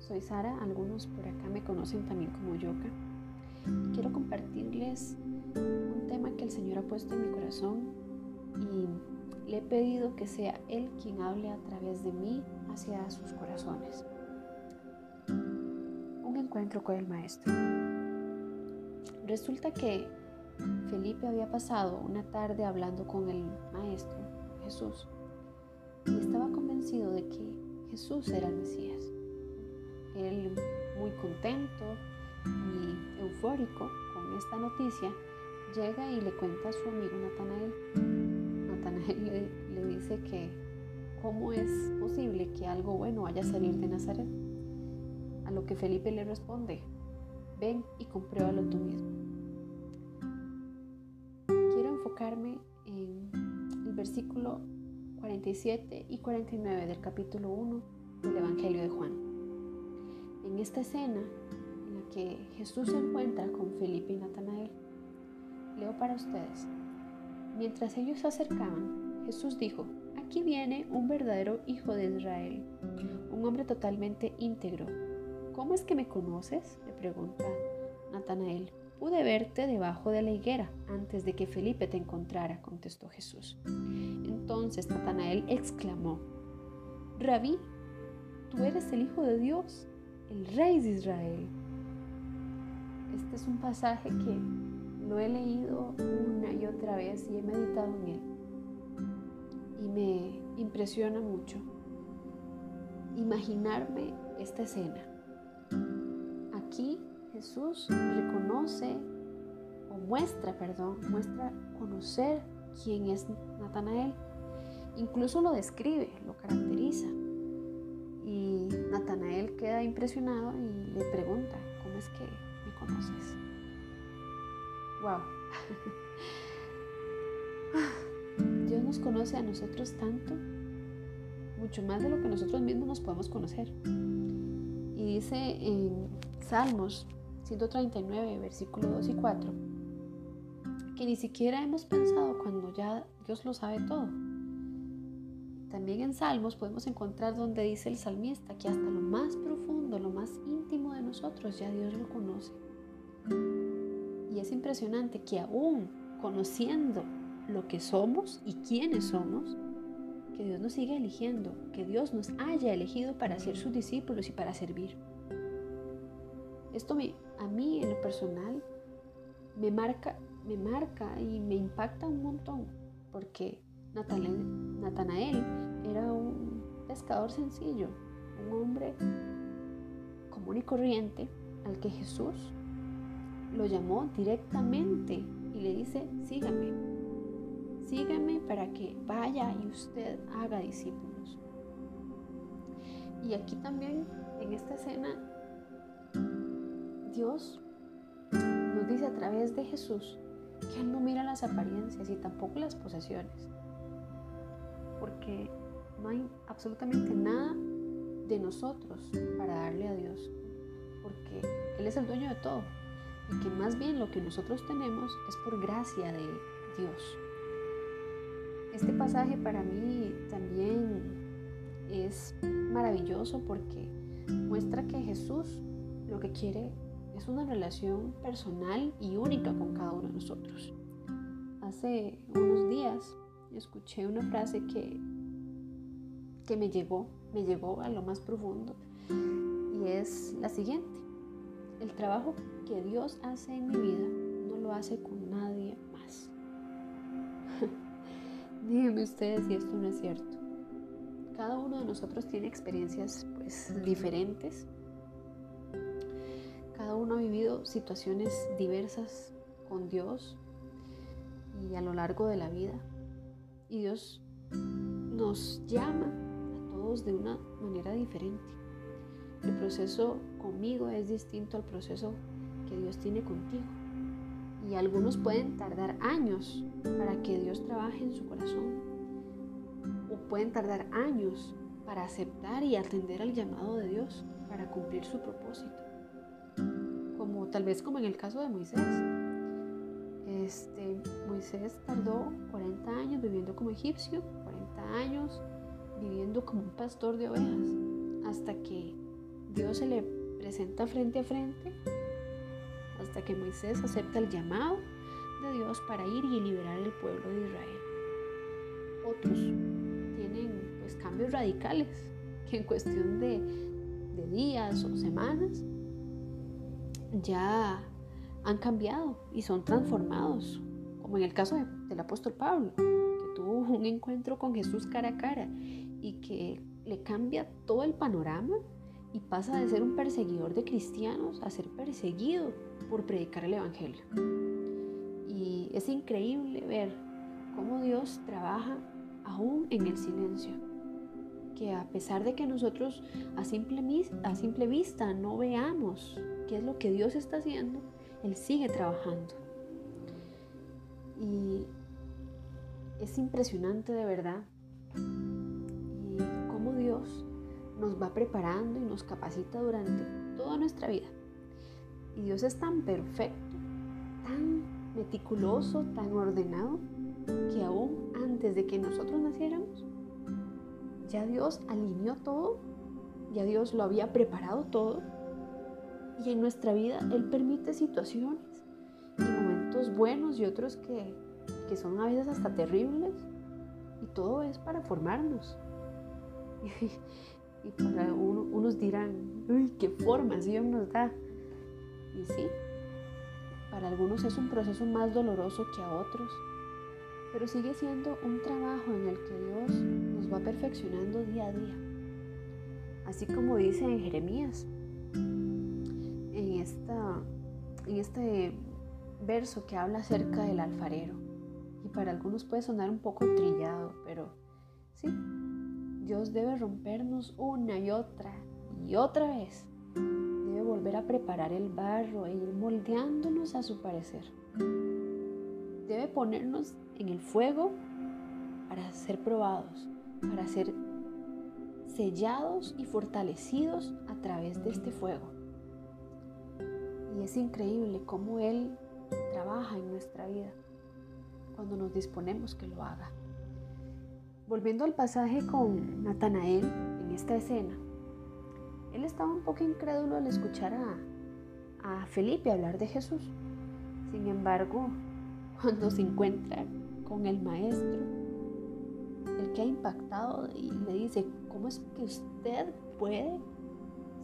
Soy Sara, algunos por acá me conocen también como Yoka. Quiero compartirles un tema que el Señor ha puesto en mi corazón y le he pedido que sea Él quien hable a través de mí hacia sus corazones. Un encuentro con el Maestro. Resulta que Felipe había pasado una tarde hablando con el Maestro, Jesús, y estaba convencido de que Jesús era el Mesías. Él muy contento y eufórico con esta noticia, llega y le cuenta a su amigo Natanael. Natanael le, dice que cómo es posible que algo bueno vaya a salir de Nazaret. A lo que Felipe le responde, ven y compruébalo tú mismo. Quiero enfocarme en el versículo 47 y 49 del capítulo 1 del Evangelio de Juan. En esta escena en la que Jesús se encuentra con Felipe y Natanael, leo para ustedes. Mientras ellos se acercaban, Jesús dijo, aquí viene un verdadero hijo de Israel, un hombre totalmente íntegro. ¿Cómo es que me conoces? le pregunta Natanael. Pude verte debajo de la higuera antes de que Felipe te encontrara, contestó Jesús. Entonces Natanael exclamó, Rabí, tú eres el Hijo de Dios, el Rey de Israel. Este es un pasaje que lo he leído una y otra vez y he meditado en él. Y me impresiona mucho imaginarme esta escena. Aquí Jesús reconoce o muestra, perdón, muestra conocer quién es Natanael. Incluso lo describe, lo caracteriza. Natanael queda impresionado y le pregunta, ¿cómo es que me conoces? ¡Wow! Dios nos conoce a nosotros tanto, mucho más de lo que nosotros mismos nos podemos conocer. Y dice en Salmos 139, versículo 2 y 4, que ni siquiera hemos pensado cuando ya Dios lo sabe todo. También en Salmos podemos encontrar donde dice el salmista que hasta lo más profundo, lo más íntimo de nosotros ya Dios lo conoce. Y es impresionante que aún conociendo lo que somos y quiénes somos, que Dios nos siga eligiendo, que Dios nos haya elegido para ser sus discípulos y para servir. Esto me, a mí en lo personal me marca, me marca y me impacta un montón, porque Natanael, Natanael era un pescador sencillo, un hombre común y corriente al que Jesús lo llamó directamente y le dice, sígame, sígame para que vaya y usted haga discípulos. Y aquí también, en esta escena, Dios nos dice a través de Jesús que Él no mira las apariencias y tampoco las posesiones, porque no hay absolutamente nada de nosotros para darle a Dios, porque Él es el dueño de todo y que más bien lo que nosotros tenemos es por gracia de Dios. Este pasaje para mí también es maravilloso porque muestra que Jesús lo que quiere es una relación personal y única con cada uno de nosotros. Hace unos días escuché una frase que, que me llegó, me llegó a lo más profundo y es la siguiente. El trabajo que Dios hace en mi vida no lo hace con nadie más. Díganme ustedes si esto no es cierto. Cada uno de nosotros tiene experiencias pues diferentes. Cada uno ha vivido situaciones diversas con Dios y a lo largo de la vida. Y Dios nos llama de una manera diferente. El proceso conmigo es distinto al proceso que Dios tiene contigo. Y algunos pueden tardar años para que Dios trabaje en su corazón. O pueden tardar años para aceptar y atender al llamado de Dios para cumplir su propósito. Como tal vez como en el caso de Moisés. Este, Moisés tardó 40 años viviendo como egipcio, 40 años viviendo como un pastor de ovejas, hasta que Dios se le presenta frente a frente hasta que Moisés acepta el llamado de Dios para ir y liberar el pueblo de Israel. Otros tienen pues cambios radicales que en cuestión de, de días o semanas ya han cambiado y son transformados, como en el caso del apóstol Pablo, que tuvo un encuentro con Jesús cara a cara y que le cambia todo el panorama y pasa de ser un perseguidor de cristianos a ser perseguido por predicar el Evangelio. Y es increíble ver cómo Dios trabaja aún en el silencio. Que a pesar de que nosotros a simple, a simple vista no veamos qué es lo que Dios está haciendo, Él sigue trabajando. Y es impresionante de verdad. Nos va preparando y nos capacita durante toda nuestra vida. Y Dios es tan perfecto, tan meticuloso, tan ordenado, que aún antes de que nosotros naciéramos, ya Dios alineó todo, ya Dios lo había preparado todo. Y en nuestra vida Él permite situaciones y momentos buenos y otros que, que son a veces hasta terribles. Y todo es para formarnos. Y para unos dirán, uy, qué formación nos da. Y sí, para algunos es un proceso más doloroso que a otros, pero sigue siendo un trabajo en el que Dios nos va perfeccionando día a día. Así como dice en Jeremías, en, esta, en este verso que habla acerca del alfarero. Y para algunos puede sonar un poco trillado, pero sí, Dios debe rompernos una y otra y otra vez. Debe volver a preparar el barro e ir moldeándonos a su parecer. Debe ponernos en el fuego para ser probados, para ser sellados y fortalecidos a través de este fuego. Y es increíble cómo Él trabaja en nuestra vida cuando nos disponemos que lo haga. Volviendo al pasaje con Natanael en esta escena, él estaba un poco incrédulo al escuchar a, a Felipe hablar de Jesús. Sin embargo, cuando se encuentra con el maestro, el que ha impactado y le dice, ¿cómo es que usted puede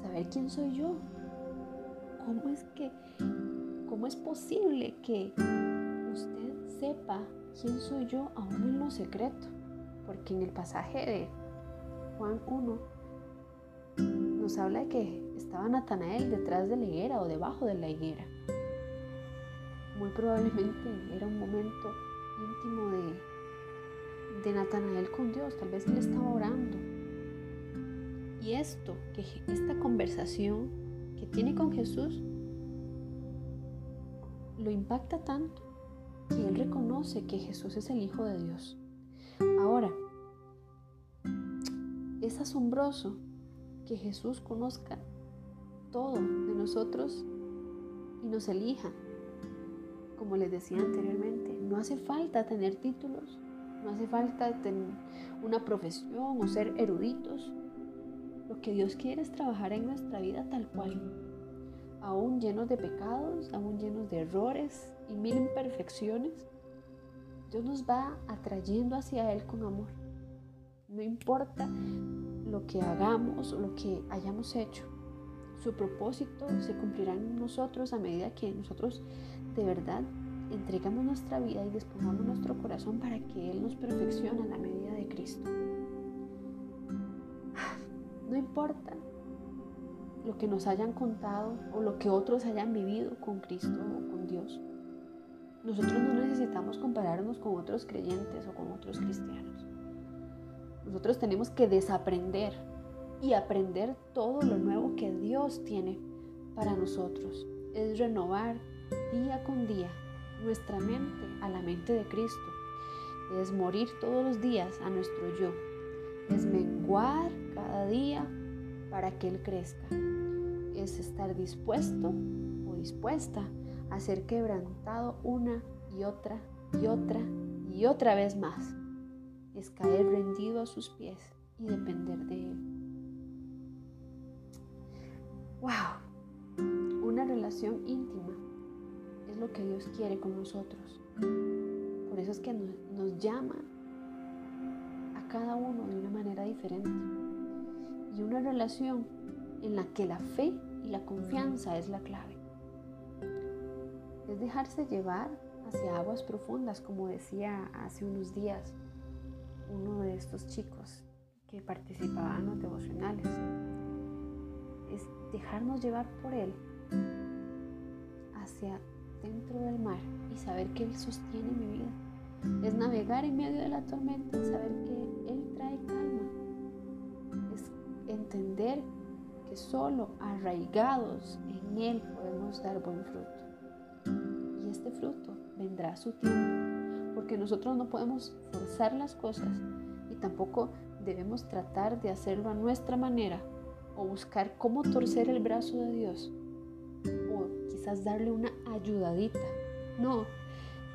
saber quién soy yo? ¿Cómo es que, cómo es posible que usted sepa quién soy yo aún en lo secreto? Porque en el pasaje de Juan 1 nos habla de que estaba Natanael detrás de la higuera o debajo de la higuera. Muy probablemente era un momento íntimo de, de Natanael con Dios, tal vez él estaba orando. Y esto, que esta conversación que tiene con Jesús, lo impacta tanto que él reconoce que Jesús es el Hijo de Dios. Ahora, es asombroso que Jesús conozca todo de nosotros y nos elija. Como les decía anteriormente, no hace falta tener títulos, no hace falta tener una profesión o ser eruditos. Lo que Dios quiere es trabajar en nuestra vida tal cual, aún llenos de pecados, aún llenos de errores y mil imperfecciones Dios nos va atrayendo hacia Él con amor. No importa lo que hagamos o lo que hayamos hecho, su propósito se cumplirá en nosotros a medida que nosotros de verdad entregamos nuestra vida y dispongamos nuestro corazón para que Él nos perfeccione a la medida de Cristo. No importa lo que nos hayan contado o lo que otros hayan vivido con Cristo o con Dios. Nosotros no necesitamos compararnos con otros creyentes o con otros cristianos. Nosotros tenemos que desaprender y aprender todo lo nuevo que Dios tiene para nosotros. Es renovar día con día nuestra mente a la mente de Cristo. Es morir todos los días a nuestro yo. Es menguar cada día para que Él crezca. Es estar dispuesto o dispuesta a ser quebrantado una y otra y otra y otra vez más. Es caer rendido a sus pies y depender de Él. wow, una relación íntima es lo que Dios quiere con nosotros. Por eso es que nos, nos llama a cada uno de una manera diferente. Y una relación en la que la fe y la confianza es la clave. Dejarse llevar hacia aguas profundas, como decía hace unos días uno de estos chicos que participaban en los devocionales. Es dejarnos llevar por Él hacia dentro del mar y saber que Él sostiene mi vida. Es navegar en medio de la tormenta y saber que Él trae calma. Es entender que solo arraigados en Él podemos dar buen fruto. Este fruto vendrá a su tiempo, porque nosotros no podemos forzar las cosas y tampoco debemos tratar de hacerlo a nuestra manera o buscar cómo torcer el brazo de Dios o quizás darle una ayudadita. No,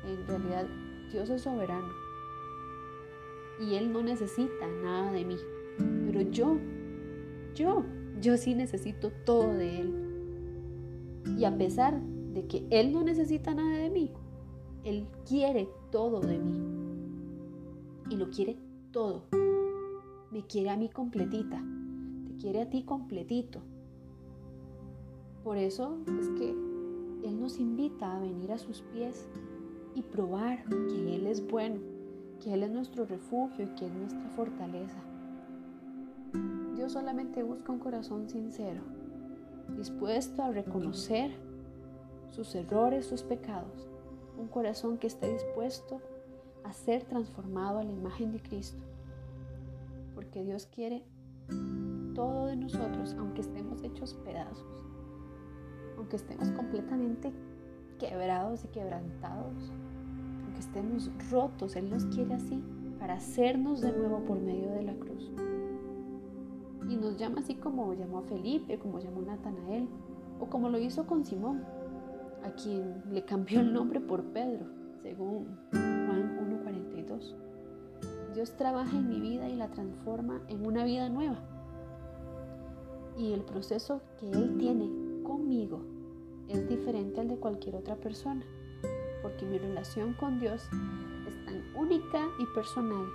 en realidad Dios es soberano y Él no necesita nada de mí, pero yo, yo, yo sí necesito todo de Él. Y a pesar de que Él no necesita nada de mí, Él quiere todo de mí. Y lo quiere todo. Me quiere a mí completita. Te quiere a ti completito. Por eso es que Él nos invita a venir a sus pies y probar que Él es bueno, que Él es nuestro refugio y que es nuestra fortaleza. Dios solamente busca un corazón sincero, dispuesto a reconocer sus errores, sus pecados, un corazón que esté dispuesto a ser transformado a la imagen de Cristo. Porque Dios quiere todo de nosotros, aunque estemos hechos pedazos, aunque estemos completamente quebrados y quebrantados, aunque estemos rotos, Él nos quiere así para hacernos de nuevo por medio de la cruz. Y nos llama así como llamó a Felipe, como llamó a Natanael, o como lo hizo con Simón, a quien le cambió el nombre por Pedro, según Juan 1.42. Dios trabaja en mi vida y la transforma en una vida nueva. Y el proceso que Él tiene conmigo es diferente al de cualquier otra persona, porque mi relación con Dios es tan única y personal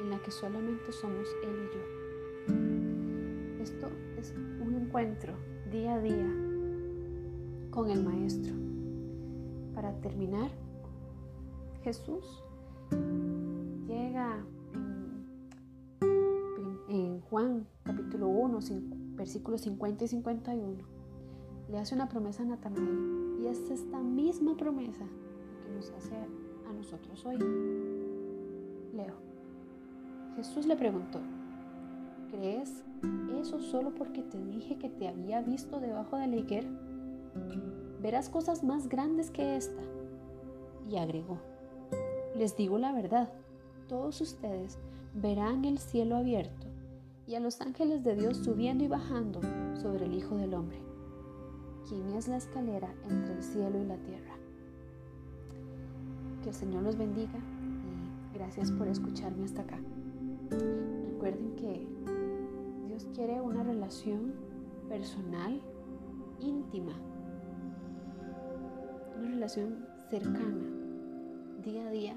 en la que solamente somos Él y yo. Esto es un encuentro día a día con el Maestro. Para terminar, Jesús llega en, Juan capítulo 1, versículos 50 y 51. Le hace una promesa a Natanael y es esta misma promesa que nos hace a nosotros hoy. Leo. Jesús le preguntó, ¿crees eso solo porque te dije que te había visto debajo de la higuera? Verás cosas más grandes que esta. Y agregó, les digo la verdad, todos ustedes verán el cielo abierto y a los ángeles de Dios subiendo y bajando sobre el Hijo del Hombre, quien es la escalera entre el cielo y la tierra. Que el Señor los bendiga y gracias por escucharme hasta acá. Recuerden que Dios quiere una relación personal, íntima relación cercana, día a día,